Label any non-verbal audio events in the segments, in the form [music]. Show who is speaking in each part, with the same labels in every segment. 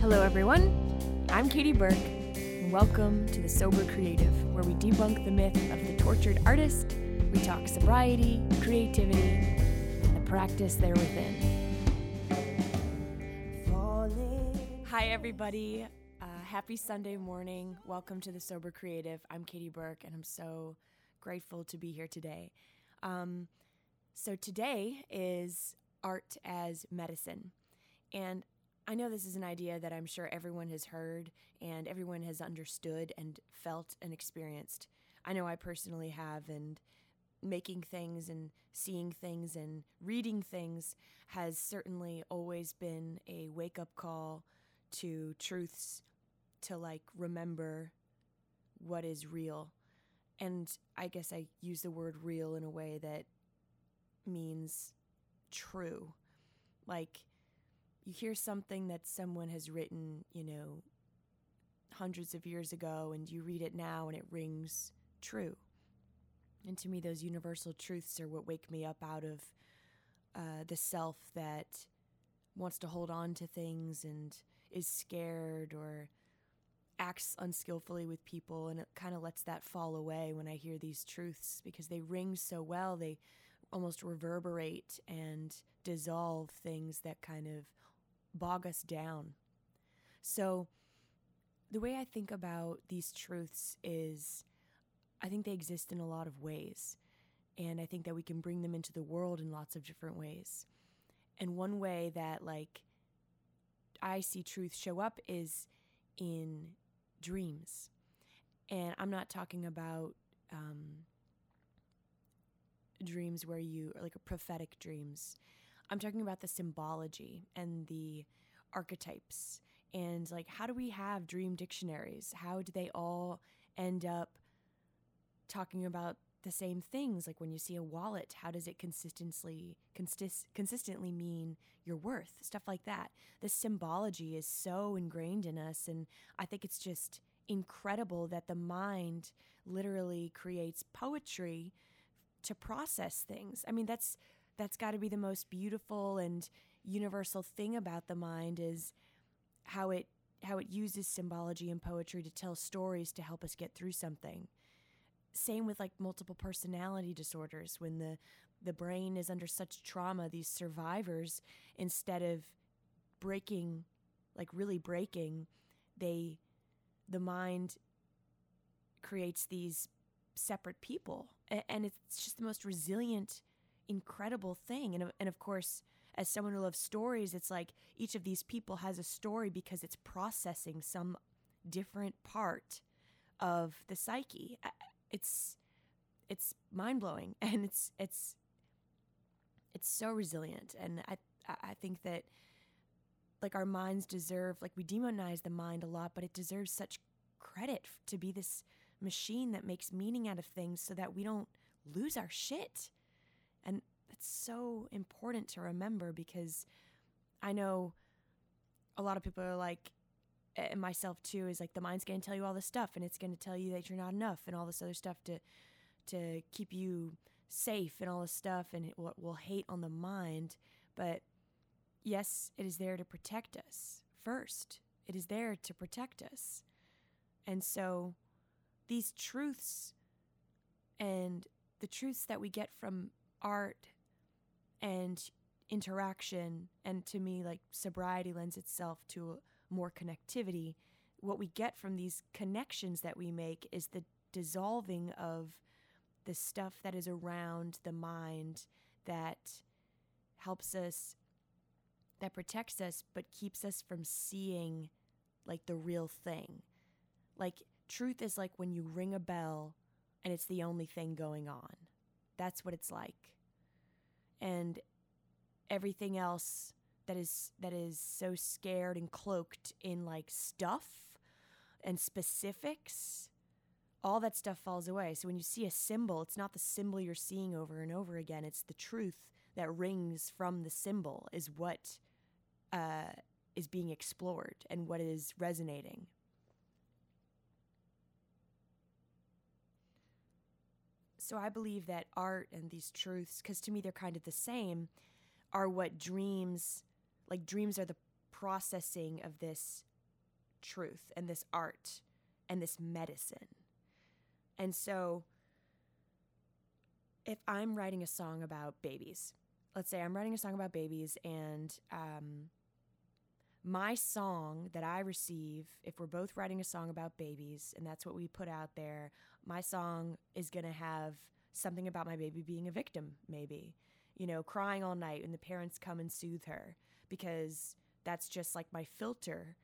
Speaker 1: Hello, everyone. I'm Katie Burke, and welcome to The Sober Creative, where we debunk the myth of the tortured artist. We talk sobriety, creativity, and the practice there within. Hi, everybody. Uh, happy Sunday morning. Welcome to The Sober Creative. I'm Katie Burke, and I'm so grateful to be here today. Um, so, today is art as medicine. And I know this is an idea that I'm sure everyone has heard and everyone has understood and felt and experienced. I know I personally have, and making things and seeing things and reading things has certainly always been a wake up call to truths to like remember what is real. And I guess I use the word real in a way that means true. Like, you hear something that someone has written, you know, hundreds of years ago, and you read it now and it rings true. And to me, those universal truths are what wake me up out of uh, the self that wants to hold on to things and is scared or acts unskillfully with people and it kind of lets that fall away when I hear these truths because they ring so well they almost reverberate and dissolve things that kind of bog us down. So, the way I think about these truths is I think they exist in a lot of ways. And I think that we can bring them into the world in lots of different ways. And one way that, like, I see truth show up is in dreams. And I'm not talking about um, dreams where you, are like, prophetic dreams. I'm talking about the symbology and the archetypes and like how do we have dream dictionaries? How do they all end up talking about the same things? Like when you see a wallet, how does it consistently consist, consistently mean your worth? Stuff like that. This symbology is so ingrained in us and I think it's just incredible that the mind literally creates poetry to process things. I mean, that's that's got to be the most beautiful and universal thing about the mind is how it how it uses symbology and poetry to tell stories to help us get through something. Same with like multiple personality disorders. When the the brain is under such trauma these survivors instead of breaking like really breaking they the mind creates these separate people. And it's just the most resilient incredible thing. And, and of course, as someone who loves stories, it's like each of these people has a story because it's processing some different part of the psyche. It's it's mind blowing [laughs] and it's it's it's so resilient. And I I think that like our minds deserve like we demonize the mind a lot, but it deserves such credit to be this machine that makes meaning out of things so that we don't lose our shit. And that's so important to remember because I know a lot of people are like, and myself too, is like the mind's going to tell you all this stuff and it's going to tell you that you're not enough and all this other stuff to to keep you safe and all this stuff and it will, will hate on the mind. But yes, it is there to protect us first. It is there to protect us. And so these truths and the truths that we get from art and interaction and to me like sobriety lends itself to more connectivity. What we get from these connections that we make is the dissolving of the stuff that is around the mind that helps us that protects us but keeps us from seeing like the real thing. Like truth is like when you ring a bell and it's the only thing going on that's what it's like. And everything else that is that is so scared and cloaked in like stuff and specifics, all that stuff falls away. So when you see a symbol, it's not the symbol you're seeing over and over again. It's the truth that rings from the symbol is what uh, is being explored and what is resonating. So I believe that art and these truths, because to me they're kind of the same, are what dreams, like dreams are the processing of this truth and this art and this medicine. And so, if I'm writing a song about babies, let's say I'm writing a song about babies, and um, my song that I receive, if we're both writing a song about babies, and that's what we put out there, my song is going to have something about my baby being a victim, maybe, you know, crying all night and the parents come and soothe her because that's just like my filter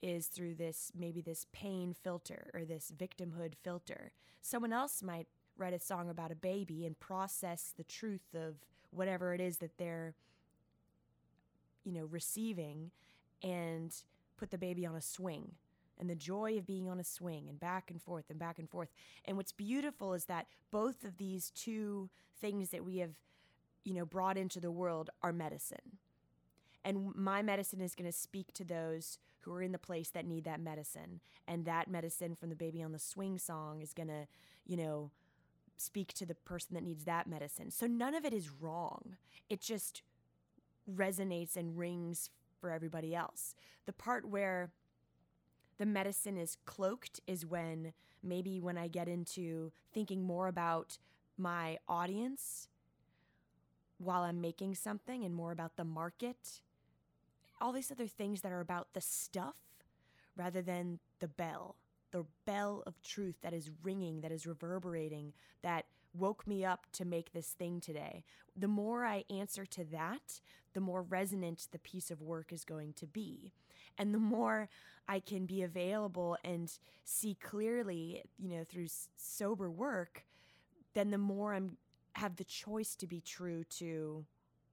Speaker 1: is through this maybe this pain filter or this victimhood filter. Someone else might write a song about a baby and process the truth of whatever it is that they're you know receiving and put the baby on a swing and the joy of being on a swing and back and forth and back and forth. And what's beautiful is that both of these two things that we have, you know, brought into the world are medicine. And my medicine is going to speak to those who are in the place that need that medicine. And that medicine from the Baby on the Swing song is going to, you know, speak to the person that needs that medicine. So none of it is wrong. It just resonates and rings for everybody else. The part where the medicine is cloaked is when maybe when I get into thinking more about my audience while I'm making something and more about the market, all these other things that are about the stuff rather than the bell, the bell of truth that is ringing, that is reverberating, that woke me up to make this thing today. The more I answer to that, the more resonant the piece of work is going to be. And the more I can be available and see clearly, you know, through sober work, then the more I'm have the choice to be true to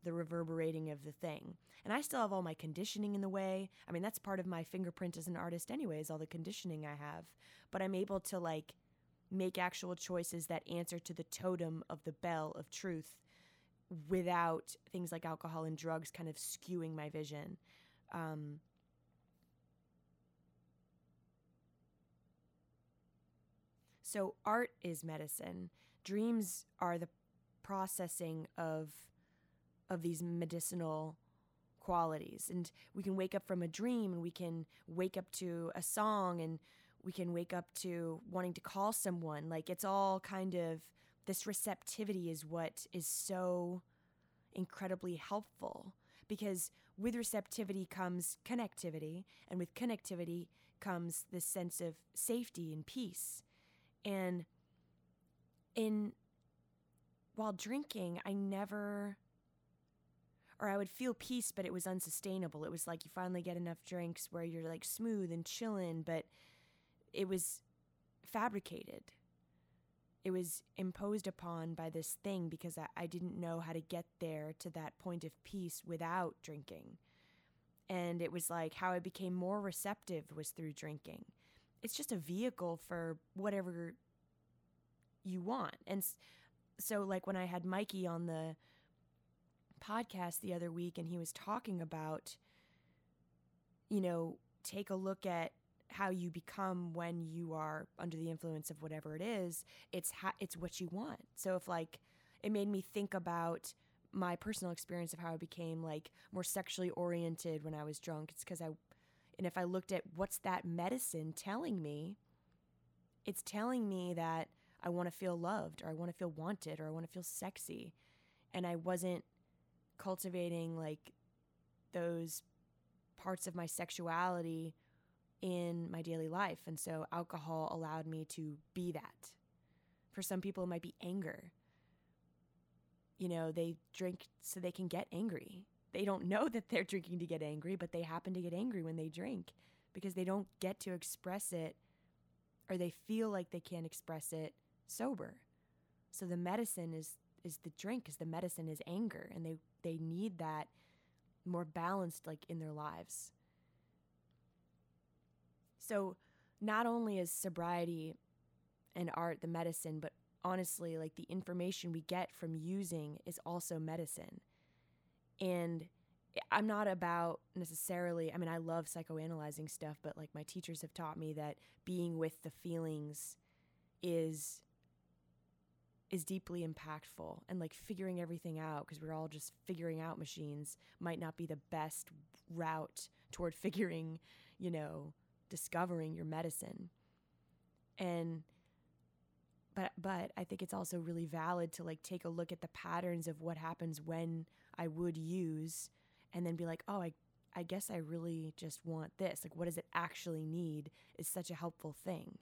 Speaker 1: the reverberating of the thing. And I still have all my conditioning in the way. I mean, that's part of my fingerprint as an artist anyways, all the conditioning I have. But I'm able to like make actual choices that answer to the totem of the bell of truth without things like alcohol and drugs kind of skewing my vision. Um, so, art is medicine. Dreams are the processing of of these medicinal qualities, and we can wake up from a dream, and we can wake up to a song, and we can wake up to wanting to call someone. Like it's all kind of this receptivity is what is so incredibly helpful because with receptivity comes connectivity, and with connectivity comes this sense of safety and peace. And in while drinking, I never or I would feel peace, but it was unsustainable. It was like you finally get enough drinks where you're like smooth and chilling, but it was fabricated. It was imposed upon by this thing because I, I didn't know how to get there to that point of peace without drinking. And it was like how I became more receptive was through drinking. It's just a vehicle for whatever you want. And so, like, when I had Mikey on the podcast the other week and he was talking about, you know, take a look at how you become when you are under the influence of whatever it is it's ha- it's what you want. So if like it made me think about my personal experience of how I became like more sexually oriented when I was drunk it's cuz I and if I looked at what's that medicine telling me it's telling me that I want to feel loved or I want to feel wanted or I want to feel sexy. And I wasn't cultivating like those parts of my sexuality in my daily life. And so alcohol allowed me to be that. For some people, it might be anger. You know, they drink so they can get angry. They don't know that they're drinking to get angry, but they happen to get angry when they drink because they don't get to express it or they feel like they can't express it sober. So the medicine is is the drink is the medicine is anger and they they need that more balanced like in their lives. So, not only is sobriety and art the medicine, but honestly, like the information we get from using is also medicine. And I'm not about necessarily, I mean, I love psychoanalyzing stuff, but like my teachers have taught me that being with the feelings is is deeply impactful and like figuring everything out because we're all just figuring out machines might not be the best route toward [laughs] figuring, you know, discovering your medicine. And but but I think it's also really valid to like take a look at the patterns of what happens when I would use and then be like, "Oh, I I guess I really just want this. Like what does it actually need?" is such a helpful thing.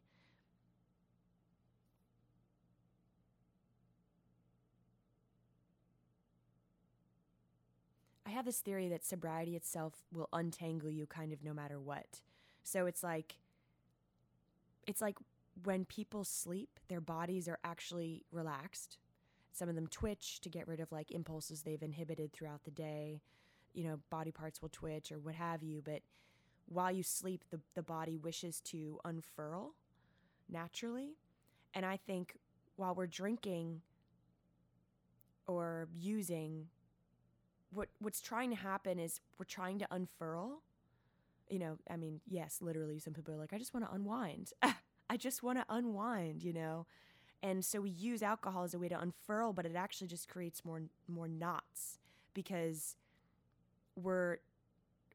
Speaker 1: I have this theory that sobriety itself will untangle you kind of no matter what. So it's like it's like when people sleep, their bodies are actually relaxed. Some of them twitch to get rid of like impulses they've inhibited throughout the day. You know, body parts will twitch or what have you, but while you sleep, the, the body wishes to unfurl naturally. And I think while we're drinking or using, what what's trying to happen is we're trying to unfurl. You know, I mean, yes, literally, some people are like, I just want to unwind. [laughs] I just want to unwind, you know? And so we use alcohol as a way to unfurl, but it actually just creates more more knots because we're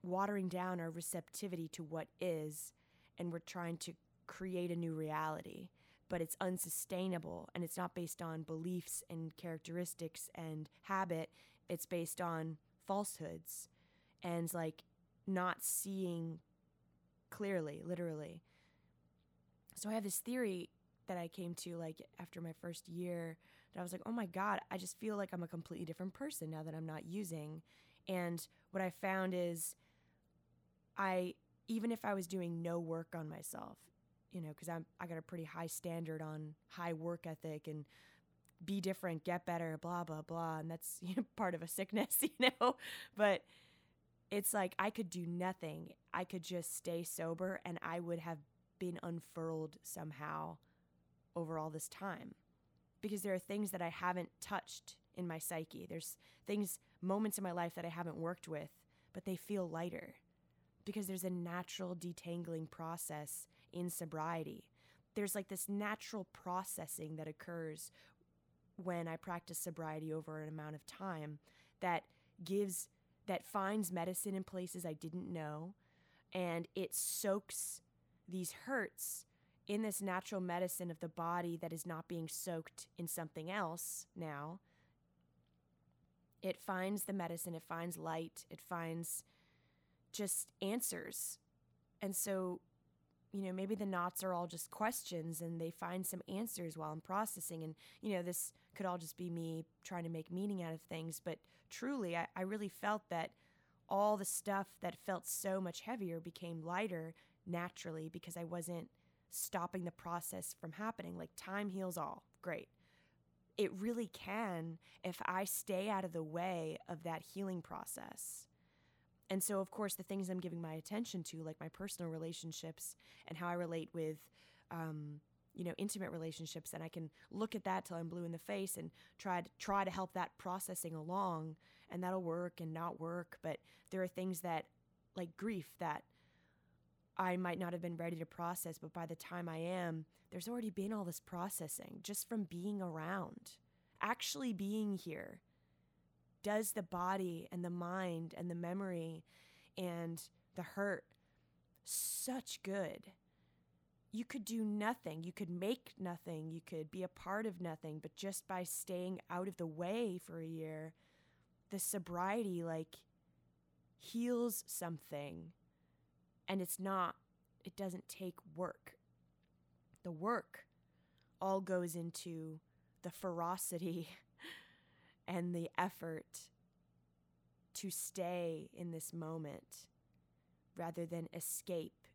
Speaker 1: watering down our receptivity to what is and we're trying to create a new reality but it's unsustainable and it's not based on beliefs and characteristics and habit it's based on falsehoods and like not seeing clearly literally so I have this theory that I came to like after my first year that I was like, oh my God, I just feel like I'm a completely different person now that I'm not using. And what I found is I, even if I was doing no work on myself, you know, because I'm I got a pretty high standard on high work ethic and be different, get better, blah blah blah, and that's [laughs] you know, part of a sickness, [laughs] you know. But it's like I could do nothing. I could just stay sober, and I would have been unfurled somehow over all this time because there are things that I haven't touched in my psyche. There's things, moments in my life that I haven't worked with, but they feel lighter because there's a natural detangling process in sobriety. There's like this natural processing that occurs when I practice sobriety over an amount of time that gives, that finds medicine in places I didn't know and it soaks these hurts in this natural medicine of the body that is not being soaked in something else now. It finds the medicine, it finds light, it finds just answers. And so, you know, maybe the knots are all just questions and they find some answers while I'm processing. And, you know, this could all just be me trying to make meaning out of things. But truly, I, I really felt that all the stuff that felt so much heavier became lighter naturally because I wasn't stopping the process from happening. Like time heals all. Great. It really can if I stay out of the way of that healing process. And so, of course, the things I'm giving my attention to, like my personal relationships and how I relate with, um, you know, intimate relationships, and I can look at that till I'm blue in the face and try to try to help that processing along, and that'll work and not work. But there are things that, like grief, that I might not have been ready to process, but by the time I am, there's already been all this processing just from being around, actually being here. Does the body and the mind and the memory and the hurt such good? You could do nothing. You could make nothing. You could be a part of nothing. But just by staying out of the way for a year, the sobriety like heals something and it's not, it doesn't take work. The work all goes into the ferocity [laughs] and the effort to stay in this moment rather than escape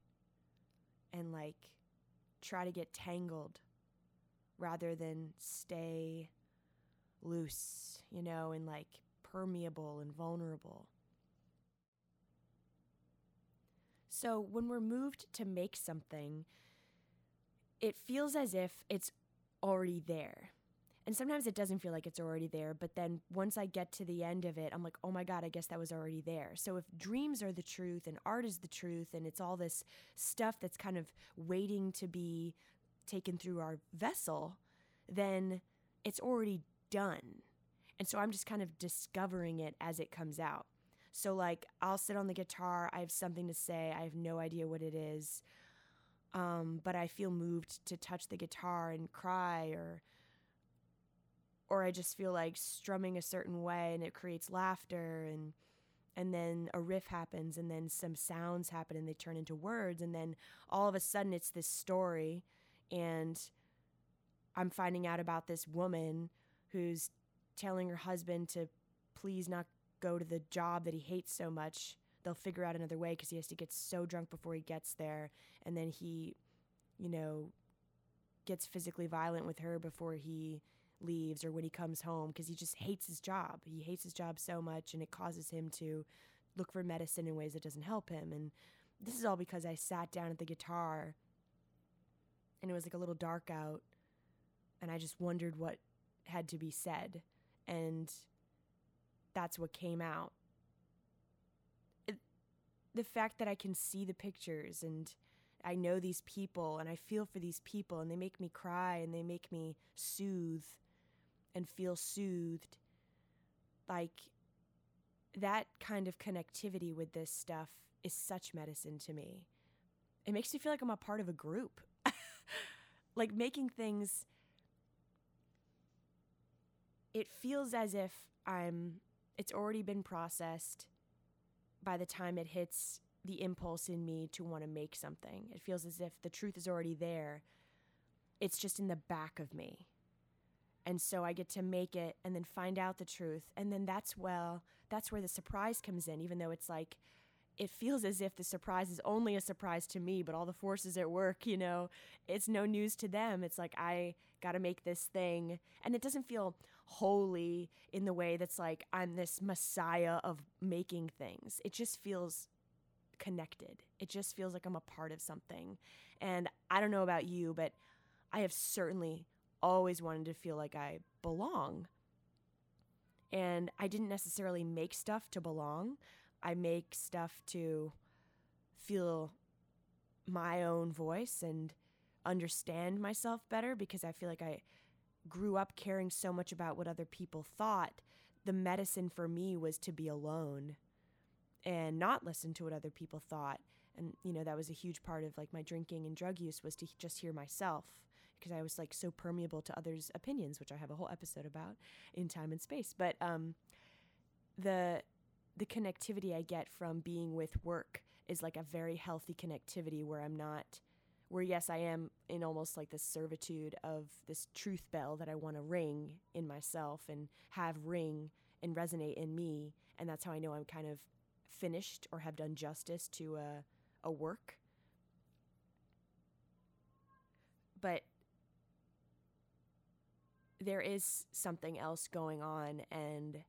Speaker 1: and like try to get tangled rather than stay loose, you know, and like permeable and vulnerable. So when we're moved to make something, it feels as if it's already there. And sometimes it doesn't feel like it's already there, but then once I get to the end of it, I'm like, oh my God, I guess that was already there. So if dreams are the truth and art is the truth and it's all this stuff that's kind of waiting to be taken through our vessel, then it's already done. And so I'm just kind of discovering it as it comes out. So, like, I'll sit on the guitar, I have something to say, I have no idea what it is. um, but I feel moved to touch the guitar and cry or or I just feel like strumming a certain way and it creates laughter and and then a riff happens and then some sounds happen and they turn into words and then all of a sudden it's this story and I'm finding out about this woman who's telling her husband to please not go to the job that he hates so much. They'll figure out another way because he has to get so drunk before he gets there. And then he, you know, gets physically violent with her before he leaves or when he comes home because he just hates his job. He hates his job so much and it causes him to look for medicine in ways that doesn't help him. And this is all because I sat down at the guitar and it was like a little dark out and I just wondered what had to be said. And that's what came out. It, the fact that I can see the pictures and I know these people and I feel for these people and they make me cry and they make me soothe and feel soothed. Like that kind of connectivity with this stuff is such medicine to me. It makes me feel like I'm a part of a group. [laughs] like making things it feels as if I'm it's already been processed by the time it hits the impulse in me to want to make something. It feels as if the truth is already there. It's just in the back of me. And so I get to make it and then find out the truth. And then that's well, that's where the surprise comes in, even though it's like it feels as if the surprise is only a surprise to me, but all the forces at work, you know, it's no news to them. It's like I got to make this thing. And it doesn't feel holy in the way that's like I'm this messiah of making things. It just feels connected. It just feels like I'm a part of something. And I don't know about you, but I have certainly always wanted to feel like I belong. And I didn't necessarily make stuff to belong. I make stuff to feel my own voice and understand myself better because I feel like I grew up caring so much about what other people thought. The medicine for me was to be alone and not listen to what other people thought. And, you know, that was a huge part of like my drinking and drug use was to just hear myself because I was like so permeable to others' opinions, which I have a whole episode about in time and space. But um, the the connectivity I get from being with work is like a very healthy connectivity where I'm not where yes I am in almost like this servitude of this truth bell that I want to ring in myself and have ring and resonate in me and that's how I know I'm kind of finished or have done justice to a a work but there is something else going on and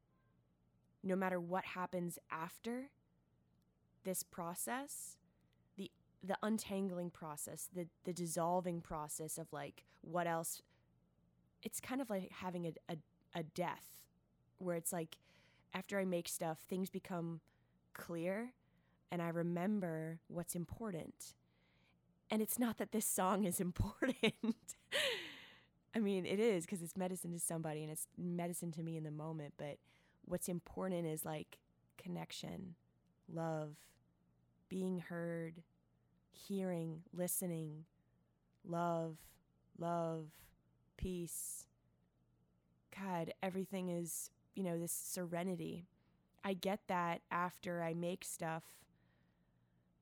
Speaker 1: no matter what happens after this process, the the untangling process, the the dissolving process of like what else it's kind of like having a, a, a death where it's like after I make stuff, things become clear and I remember what's important. And it's not that this song is [laughs] important. I mean, it is because it's medicine to somebody and it's medicine to me in the moment, but what's important is like connection, love, being heard, hearing, listening, love, love, peace. God, everything is, you know, this serenity. I get that after I make stuff,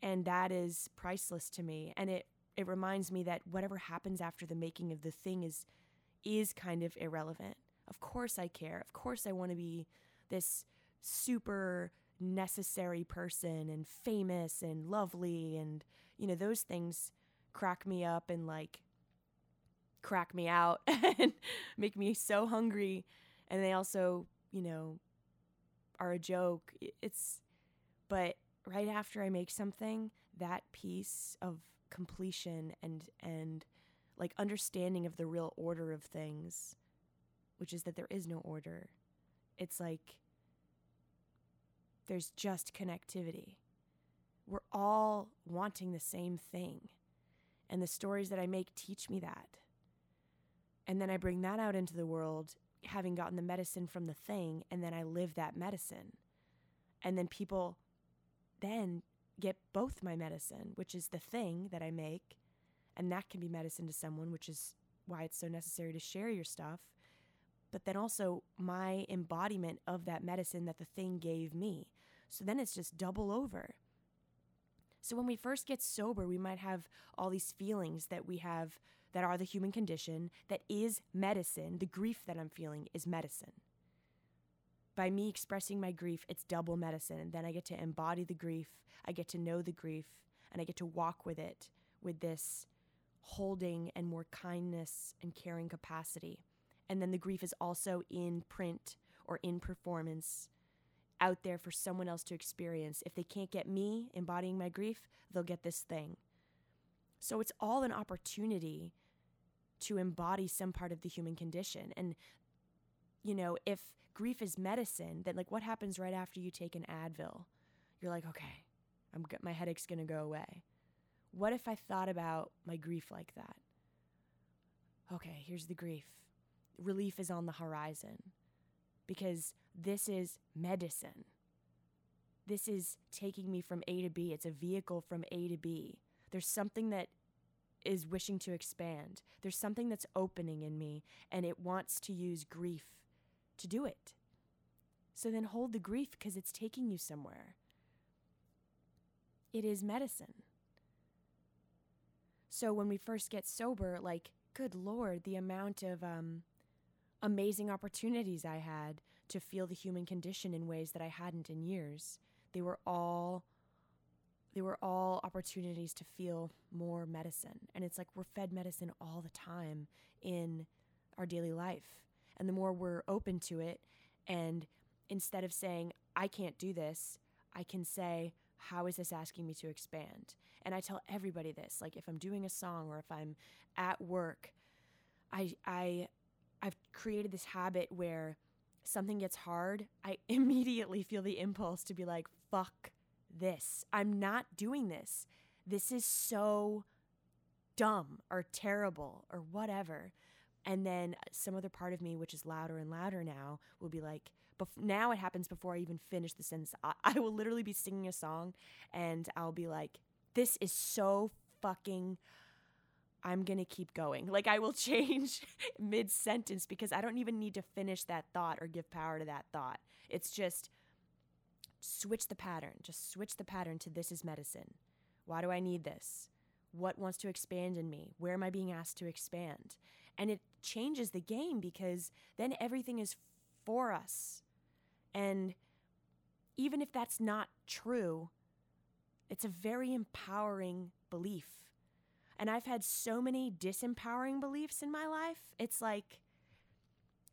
Speaker 1: and that is priceless to me. And it it reminds me that whatever happens after the making of the thing is is kind of irrelevant. Of course I care. Of course I want to be this super necessary person and famous and lovely and you know those things crack me up and like crack me out [laughs] and make me so hungry and they also you know are a joke it's but right after i make something that piece of completion and and like understanding of the real order of things which is that there is no order it's like there's just connectivity. We're all wanting the same thing. And the stories that I make teach me that. And then I bring that out into the world, having gotten the medicine from the thing, and then I live that medicine. And then people then get both my medicine, which is the thing that I make, And that can be medicine to someone, which is why it's so necessary to share your stuff. But then also my embodiment of that medicine that the thing gave me. So then it's just double over. So when we first get sober, we might have all these feelings that we have that are the human condition, that is medicine. The grief that I'm feeling is medicine. By me expressing my grief, it's double medicine. And then I get to embody the grief, I get to know the grief, and I get to walk with it with this holding and more kindness and caring capacity. And then the grief is also in print or in performance out there for someone else to experience. If they can't get me embodying my grief, they'll get this thing. So it's all an opportunity to embody some part of the human condition. And, you know, if grief is medicine, then like what happens right after you take an Advil? You're like, okay, I'm my headache's gonna go away. What if I thought about my grief like that? Okay, here's the grief. Relief is on the horizon because this is medicine. This is taking me from A to B. It's a vehicle from A to B. There's something that is wishing to expand. There's something that's opening in me, and it wants to use grief to do it. So then hold the grief because it's taking you somewhere. It is medicine. So when we first get sober, like, good Lord, the amount of um, amazing opportunities I had to feel the human condition in ways that I hadn't in years. They were all they were all opportunities to feel more medicine. And it's like we're fed medicine all the time in our daily life. And the more we're open to it, and instead of saying, I can't do this, I can say, How is this asking me to expand? And I tell everybody this like if I'm doing a song or if I'm at work, I, I, I've created this habit where something gets hard, I [laughs] immediately feel the impulse to be like, fuck this. I'm not doing this. This is so dumb or terrible or whatever. And then uh, some other part of me, which is louder and louder now, will be like, bef- now it happens before I even finish the sentence. I-, [laughs] I will literally be singing a song and I'll be like, this is so fucking. I'm going to keep going. [laughs] Like, I will [laughs] change mid sentence because I don't even need to finish that thought or give power to that thought. It's just, switch the pattern. Just switch the pattern to this is medicine. Why do I need this? What wants to expand in me? Where am I being asked to expand? And it changes the game because then everything is for us. And even if that's not true, it's a very empowering belief. And I've had so many disempowering beliefs in my life. It's like,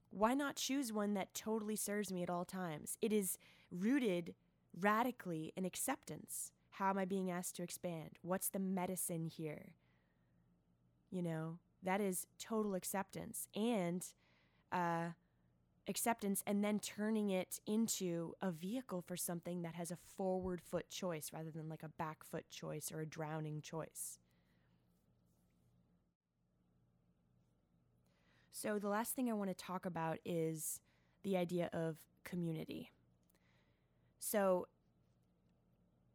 Speaker 1: why not choose one that totally serves me at all times? It is rooted radically in acceptance. How am I being asked to expand? What's the medicine here? You know, that is total acceptance and uh, acceptance, and then turning it into a vehicle for something that has a forward foot choice rather than like a back foot choice or a drowning choice. So, the last thing I want to talk about is the idea of community. So,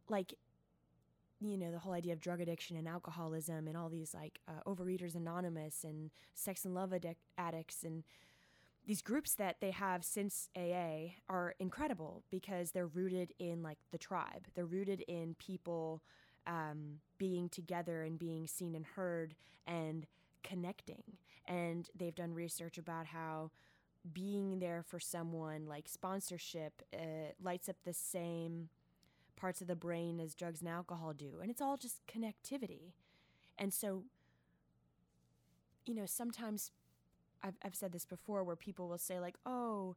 Speaker 1: like, you know, the whole idea of drug addiction and alcoholism and all these like uh, Overeaters Anonymous and sex and love addic- addicts and these groups that they have since AA are incredible because they're rooted in like the tribe. They're rooted in people um, being together and being seen and heard and connecting. And they've done research about how being there for someone like sponsorship uh, lights up the same parts of the brain as drugs and alcohol do and it's all just connectivity. And so you know sometimes I've, I've said this before where people will say like oh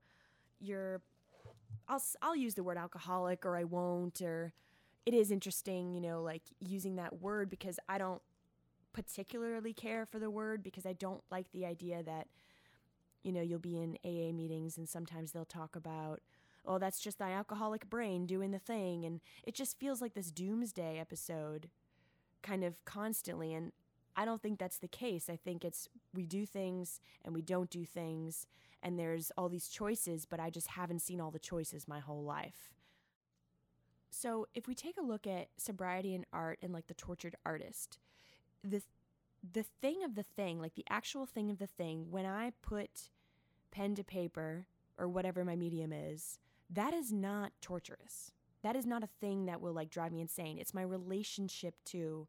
Speaker 1: you're I'll, I'll use the word alcoholic or I won't or it is interesting you know like using that word because I don't particularly care for the word because I don't like the idea that you know, you'll be in AA meetings and sometimes they'll talk about, oh, that's just the alcoholic brain doing the thing. And it just feels like this doomsday episode kind of constantly. And I don't think that's the case. I think it's we do things and we don't do things. And there's all these choices, but I just haven't seen all the choices my whole life. So if we take a look at sobriety and art and like the tortured artist, the the thing of the thing, like the actual thing of the thing, when I put pen to paper or whatever my medium is, that is not torturous. That is not a thing that will like drive me insane. It's my relationship to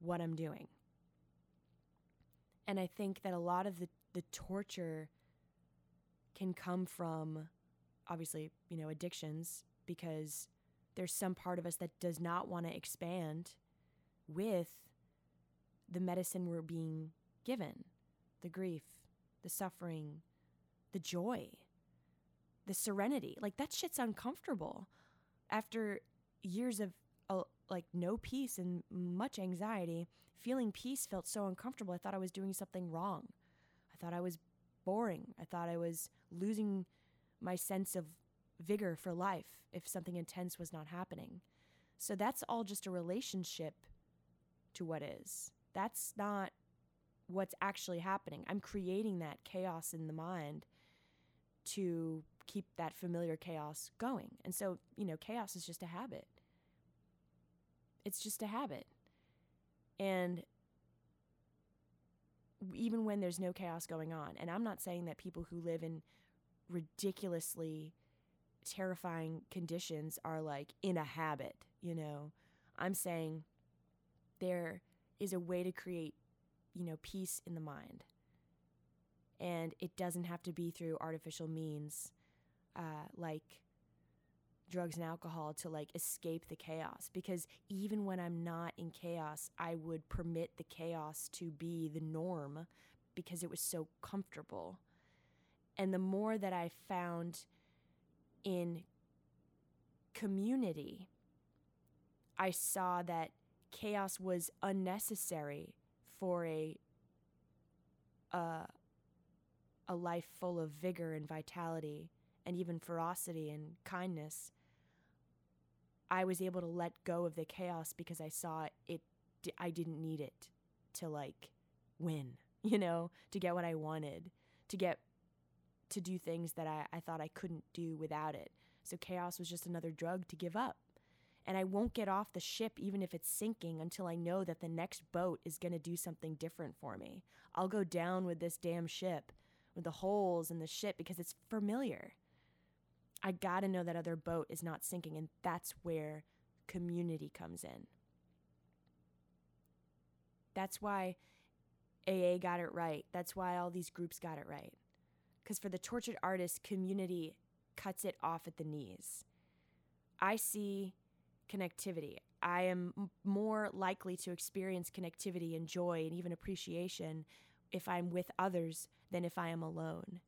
Speaker 1: what I'm doing. And I think that a lot of the, the torture can come from obviously, you know, addictions because there's some part of us that does not want to expand with the medicine we're being given the grief, the suffering, the joy, the serenity. Like that shit's uncomfortable. After years of uh, like no peace and much anxiety, feeling peace felt so uncomfortable. I thought I was doing something wrong. I thought I was boring. I thought I was losing my sense of vigor for life if something intense was not happening. So that's all just a relationship to what is. That's not what's actually happening. I'm creating that chaos in the mind to keep that familiar chaos going. And so, you know, chaos is just a habit. It's just a habit. And even when there's no chaos going on, and I'm not saying that people who live in ridiculously terrifying conditions are like in a habit, you know. I'm saying there is a way to create, you know, peace in the mind. And it doesn't have to be through artificial means uh, like drugs and alcohol to like escape the chaos because even when I'm not in chaos, I would permit the chaos to be the norm because it was so comfortable. And the more that I found in community, I saw that chaos was unnecessary for a uh, a life full of vigor and vitality and even ferocity and kindness. I was able to let go of the chaos because I saw it I didn't need it to like win, [laughs] you know, to get what I wanted, to get to do things that I, I thought I couldn't do without it. So chaos was just another drug to give up. And I won't get off the ship even if it's sinking until I know that the next boat is going to do something different for me. I'll go down with this damn ship, with the holes in the ship, because it's familiar. I got to know that other boat is not sinking. And that's where community comes in. That's why AA got it right. That's why all these groups got it right. Because for the tortured artist, community cuts it off at the knees. I see connectivity. I am more likely to experience connectivity and joy and even appreciation if I'm with others than if I am alone.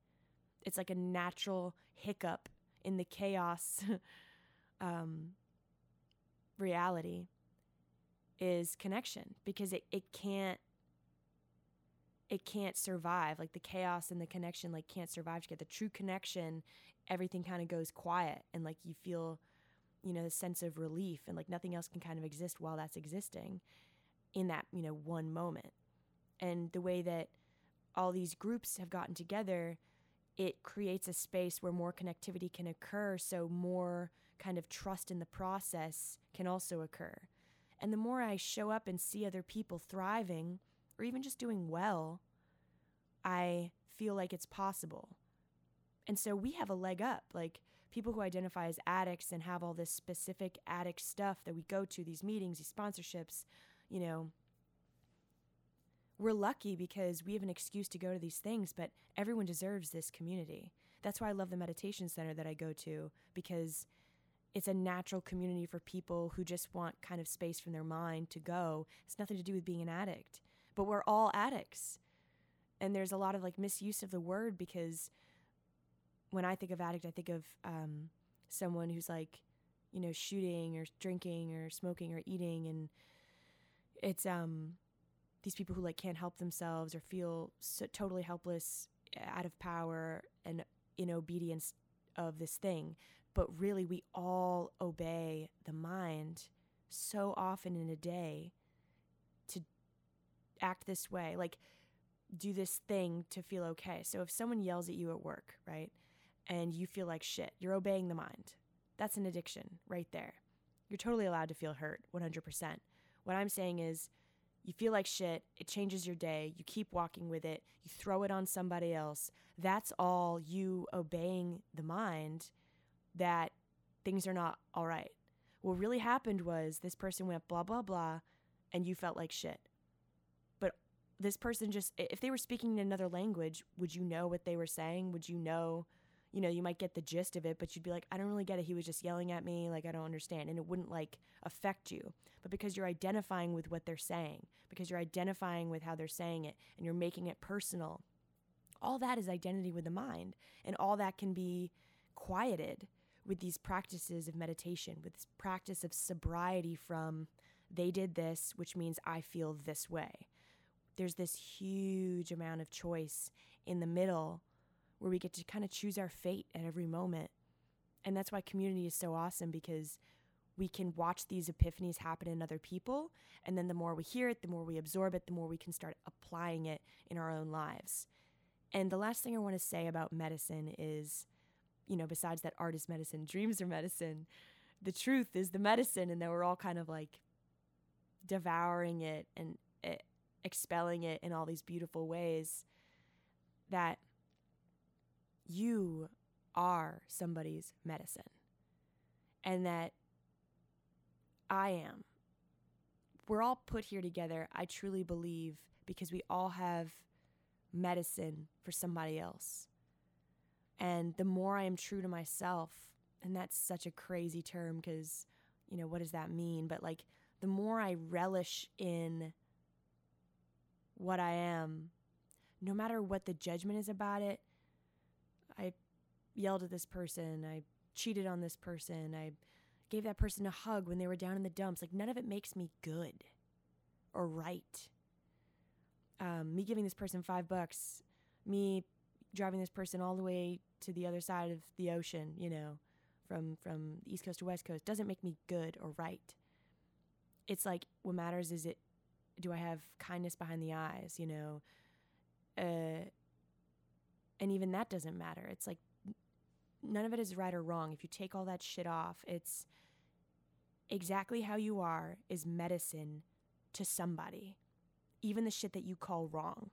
Speaker 1: It's like a natural hiccup in the chaos [laughs] um, reality is connection because it, it can't it can't survive. Like the chaos and the connection like can't survive together. The true connection everything kind of goes quiet and like you feel you know the sense of relief and like nothing else can kind of exist while that's existing in that you know one moment. And the way that all these groups have gotten together it creates a space where more connectivity can occur so more kind of trust in the process can also occur and the more i show up and see other people thriving or even just doing well, I feel like it's possible. And so we have a leg up. Like people who identify as addicts and have all this specific addict stuff that we go to, these meetings, these sponsorships, you know, we're lucky because we have an excuse to go to these things, but everyone deserves this community. That's why I love the meditation center that I go to because it's a natural community for people who just want kind of space from their mind to go. It's nothing to do with being an addict but we're all addicts. And there's a lot of like misuse of the word because when I think of addict, I think of um, someone who's like, you know, shooting or drinking or smoking or eating. And it's um, these people who like can't help themselves or feel so totally helpless, uh, out of power and in obedience of this thing. But really, we all obey the mind so often in a day to act this way, like do this thing to feel okay. So if someone yells at you at work, right, and you feel like shit, you're obeying the mind. That's an addiction right there. You're totally allowed to feel hurt 100%. What I'm saying is you feel like shit, it changes your day, you keep walking with it, you throw it on somebody else. That's all you obeying the mind that things are not all right. What really happened was this person went blah, blah, blah, and you felt like shit. But this person just, if they were speaking in another language, would you know what they were saying? Would you know? You know, you might get the gist of it, but you'd be like, I don't really get it. He was just yelling at me. Like, I don't understand. And it wouldn't like affect you but because you're identifying with what they're saying, because you're identifying with how they're saying it, and you're making it personal. All that is identity with the mind, and all that can be quieted with these practices of meditation, with this practice of sobriety from they did this, which means I feel this way. There's this huge amount of choice in the middle where we get to kind of choose our fate at every moment. And that's why community is so awesome because we can watch these epiphanies happen in other people. And then the more we hear it, the more we absorb it, the more we can start applying it in our own lives. And the last thing I want to say about medicine is, you know, besides that art is medicine, dreams are medicine, the truth is the medicine, and that we're all kind of like devouring it and it, eh, expelling it in all these beautiful ways that you are somebody's medicine. And that I am. We're all put here together, I truly believe, because we all have medicine for somebody else. And the more I am true to myself, and that's such a crazy term because, you know, what does that mean? But like, the more I relish in what I am, no matter what the judgment is about it, yelled at this person, I cheated on this person, I gave that person a hug when they were down in the dumps. Like, none of it makes me good or right. Um, me giving this person five bucks, me driving this person all the way to the other side of the ocean, you know, from from East Coast to West Coast, doesn't make me good or right. It's like what matters is it. Do I have kindness behind the eyes? You know, uh, and even that doesn't matter. It's like none of it is right or wrong. If you take all that shit off, it's exactly how you are is medicine to somebody, even the shit that you call wrong.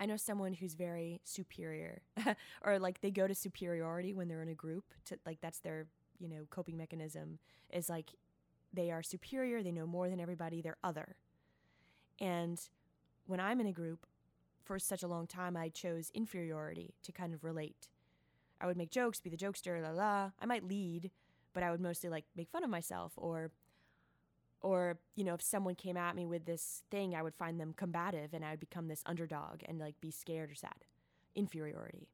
Speaker 1: I know someone who's very superior, [laughs] or like they go to superiority when they're in a group. To like that's their you know coping mechanism is like they are superior, they know more than everybody, they're other. And when I'm in a group, for such a long time, I chose inferiority to kind of relate. I would make jokes, be the jokester, la la. I might lead, but I would mostly like make fun of myself or or you know if someone came at me with this thing, I would find them combative and I would become this underdog and like be scared or sad. Inferiority.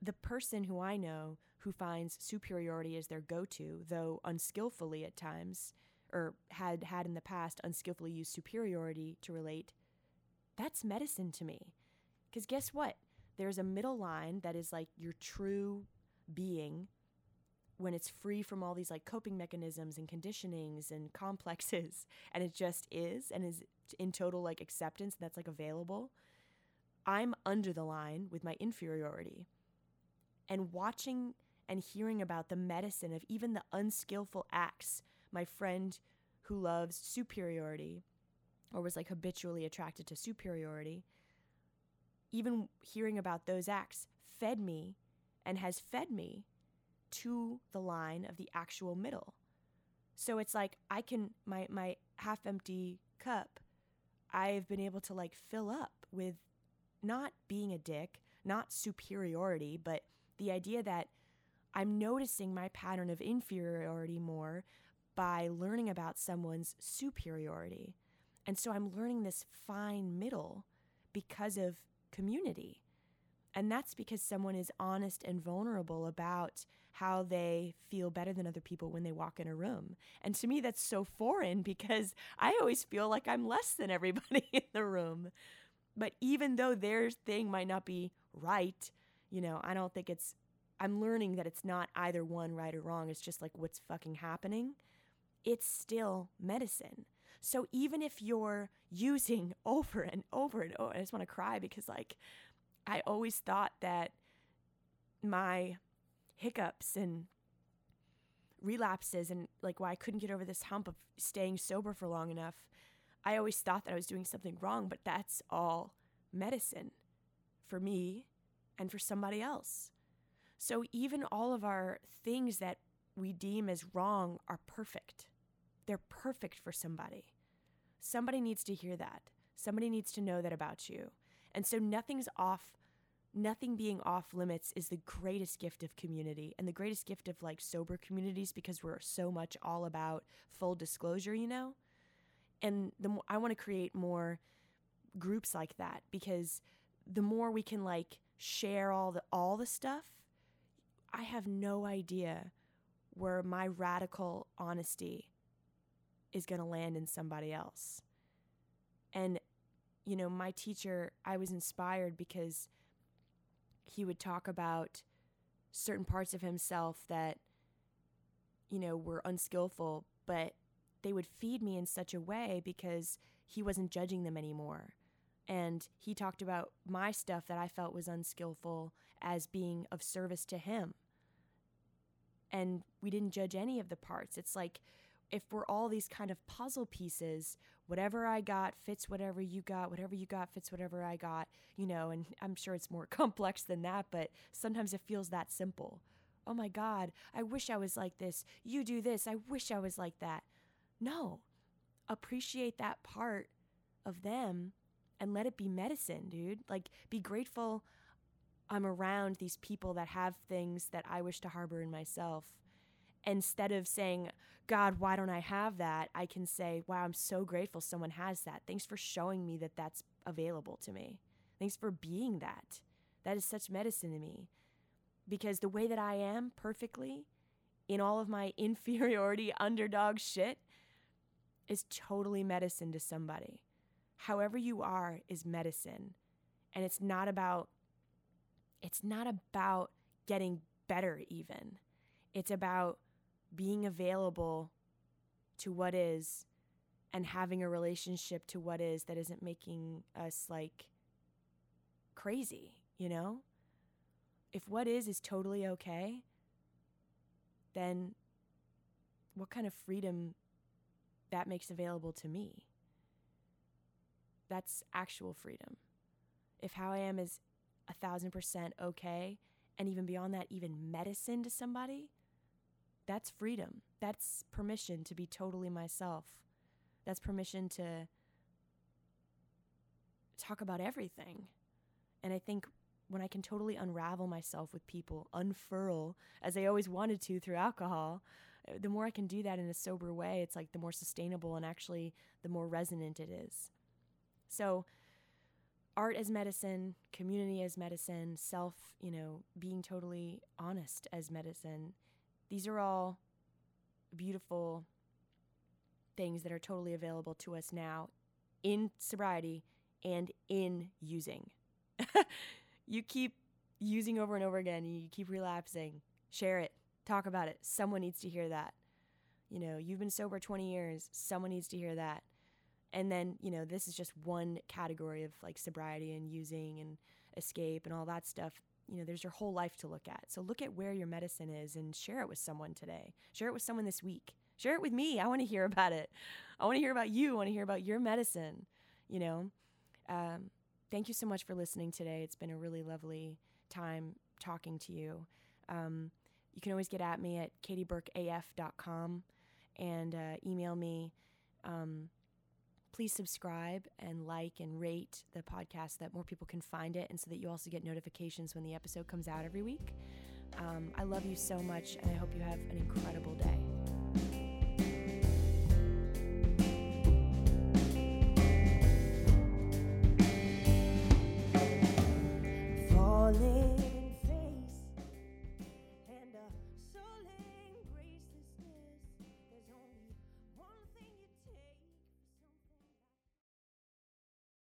Speaker 1: The person who I know who finds superiority as their go-to, though unskillfully at times, or had had in the past unskillfully used superiority to relate, that's medicine to me. Because guess what? There's a middle line that is like your true being when it's free from all these like coping mechanisms and conditionings and [laughs] complexes and it just is and is in total like acceptance that's like available. I'm under the line with my inferiority. And watching and hearing about the medicine of even the unskillful acts my friend who loves superiority or was like habitually attracted to superiority, even hearing about those acts fed me and has fed me to the line of the actual middle. So it's like I can my my half empty cup I've been able to like fill up with not being a dick, not superiority, but the idea that I'm noticing my pattern of inferiority more by learning about someone's superiority. And so I'm learning this fine middle because of community. And that's because someone is honest and vulnerable about how they feel better than other people when they walk in a room. And to me, that's so foreign [laughs] because I always feel like I'm less than everybody [laughs] in the room. But even though their thing might not be right, you know, I don't think it's, I'm learning that it's not either one right or wrong. It's just like what's fucking happening. It's still medicine. So even if you're using [laughs] over and over and over, I just want to cry because, like, I always thought that my hiccups and relapses and like why I couldn't get over this hump of staying sober for long enough, I always thought that I was doing something wrong, but that's all medicine for me and for somebody else. So even all of our things that we deem as wrong are perfect. They're perfect for somebody. Somebody needs to hear that. Somebody needs to know that about you. And so nothing's off nothing being off limits is the greatest gift of community and the greatest gift of like sober communities because we're so much all about full disclosure, you know? And the more, I want to create more groups like that because the more we can like share all the all the stuff, I have no idea where my radical honesty is going to land in somebody else. And you know, my teacher, I was inspired because he would talk about certain parts of himself that you know were unskillful but they would feed me in such a way because he wasn't judging them anymore. And he talked about my stuff that I felt was unskillful as being of service to him. And we didn't judge any of the parts. It's like if we're all these kind of puzzle pieces, whatever I got fits whatever you got, whatever you got fits whatever I got, you know, and I'm sure it's more [laughs] complex than that, but sometimes it feels that simple. Oh my God, I wish I was like this. You do this. I wish I was like that. No, appreciate that part of them and let it be medicine, dude. Like, be grateful I'm around these people that have things that I wish to harbor in myself instead of saying, God, why don't I have that? I can say, wow, I'm so grateful someone has that. Thanks for showing me that that's available to me. Thanks for being that. That is such medicine to me. Because the way that I am perfectly in all of my [laughs] inferiority underdog shit is totally medicine to somebody. However you are is medicine. And it's not about it's not about getting better even. It's about being available to what is and having a relationship to what is that isn't making us like crazy, you know? If what is is totally okay, then what kind of freedom that makes available to me? That's actual freedom. If how I am is a thousand percent okay, and even beyond that, even medicine to somebody, that's freedom. That's permission to be totally myself. That's permission to talk about everything. And I think when I can totally unravel myself with people, unfurl as I always wanted to through alcohol, uh, the more I can do that in a sober way, it's like the more sustainable and actually the more resonant it is. So, art as medicine, community as medicine, self, you know, being totally honest as medicine these are all beautiful things that are totally available to us now in sobriety and in using. [laughs] you keep using over and over again, you keep relapsing. Share it, talk about it. Someone needs to hear that. You know, you've been sober 20 years, someone needs to hear that. And then, you know, this is just one category of like sobriety and using and escape and all that stuff you know, there's your whole life to look at. So look at where your medicine is and share it with someone today. Share it with someone this week. Share it with me. I want to hear [laughs] about it. I want to hear about you. I want to hear about your medicine. You know, um, thank you so much for listening today. It's been a really lovely time talking to you. Um, you can always get at me at katieburkeaf.com and uh, email me. Um, please subscribe and like and rate the podcast so that more people can find it and so that you also get notifications when the episode comes out every week. Um, I love you so much and I hope you have an incredible day.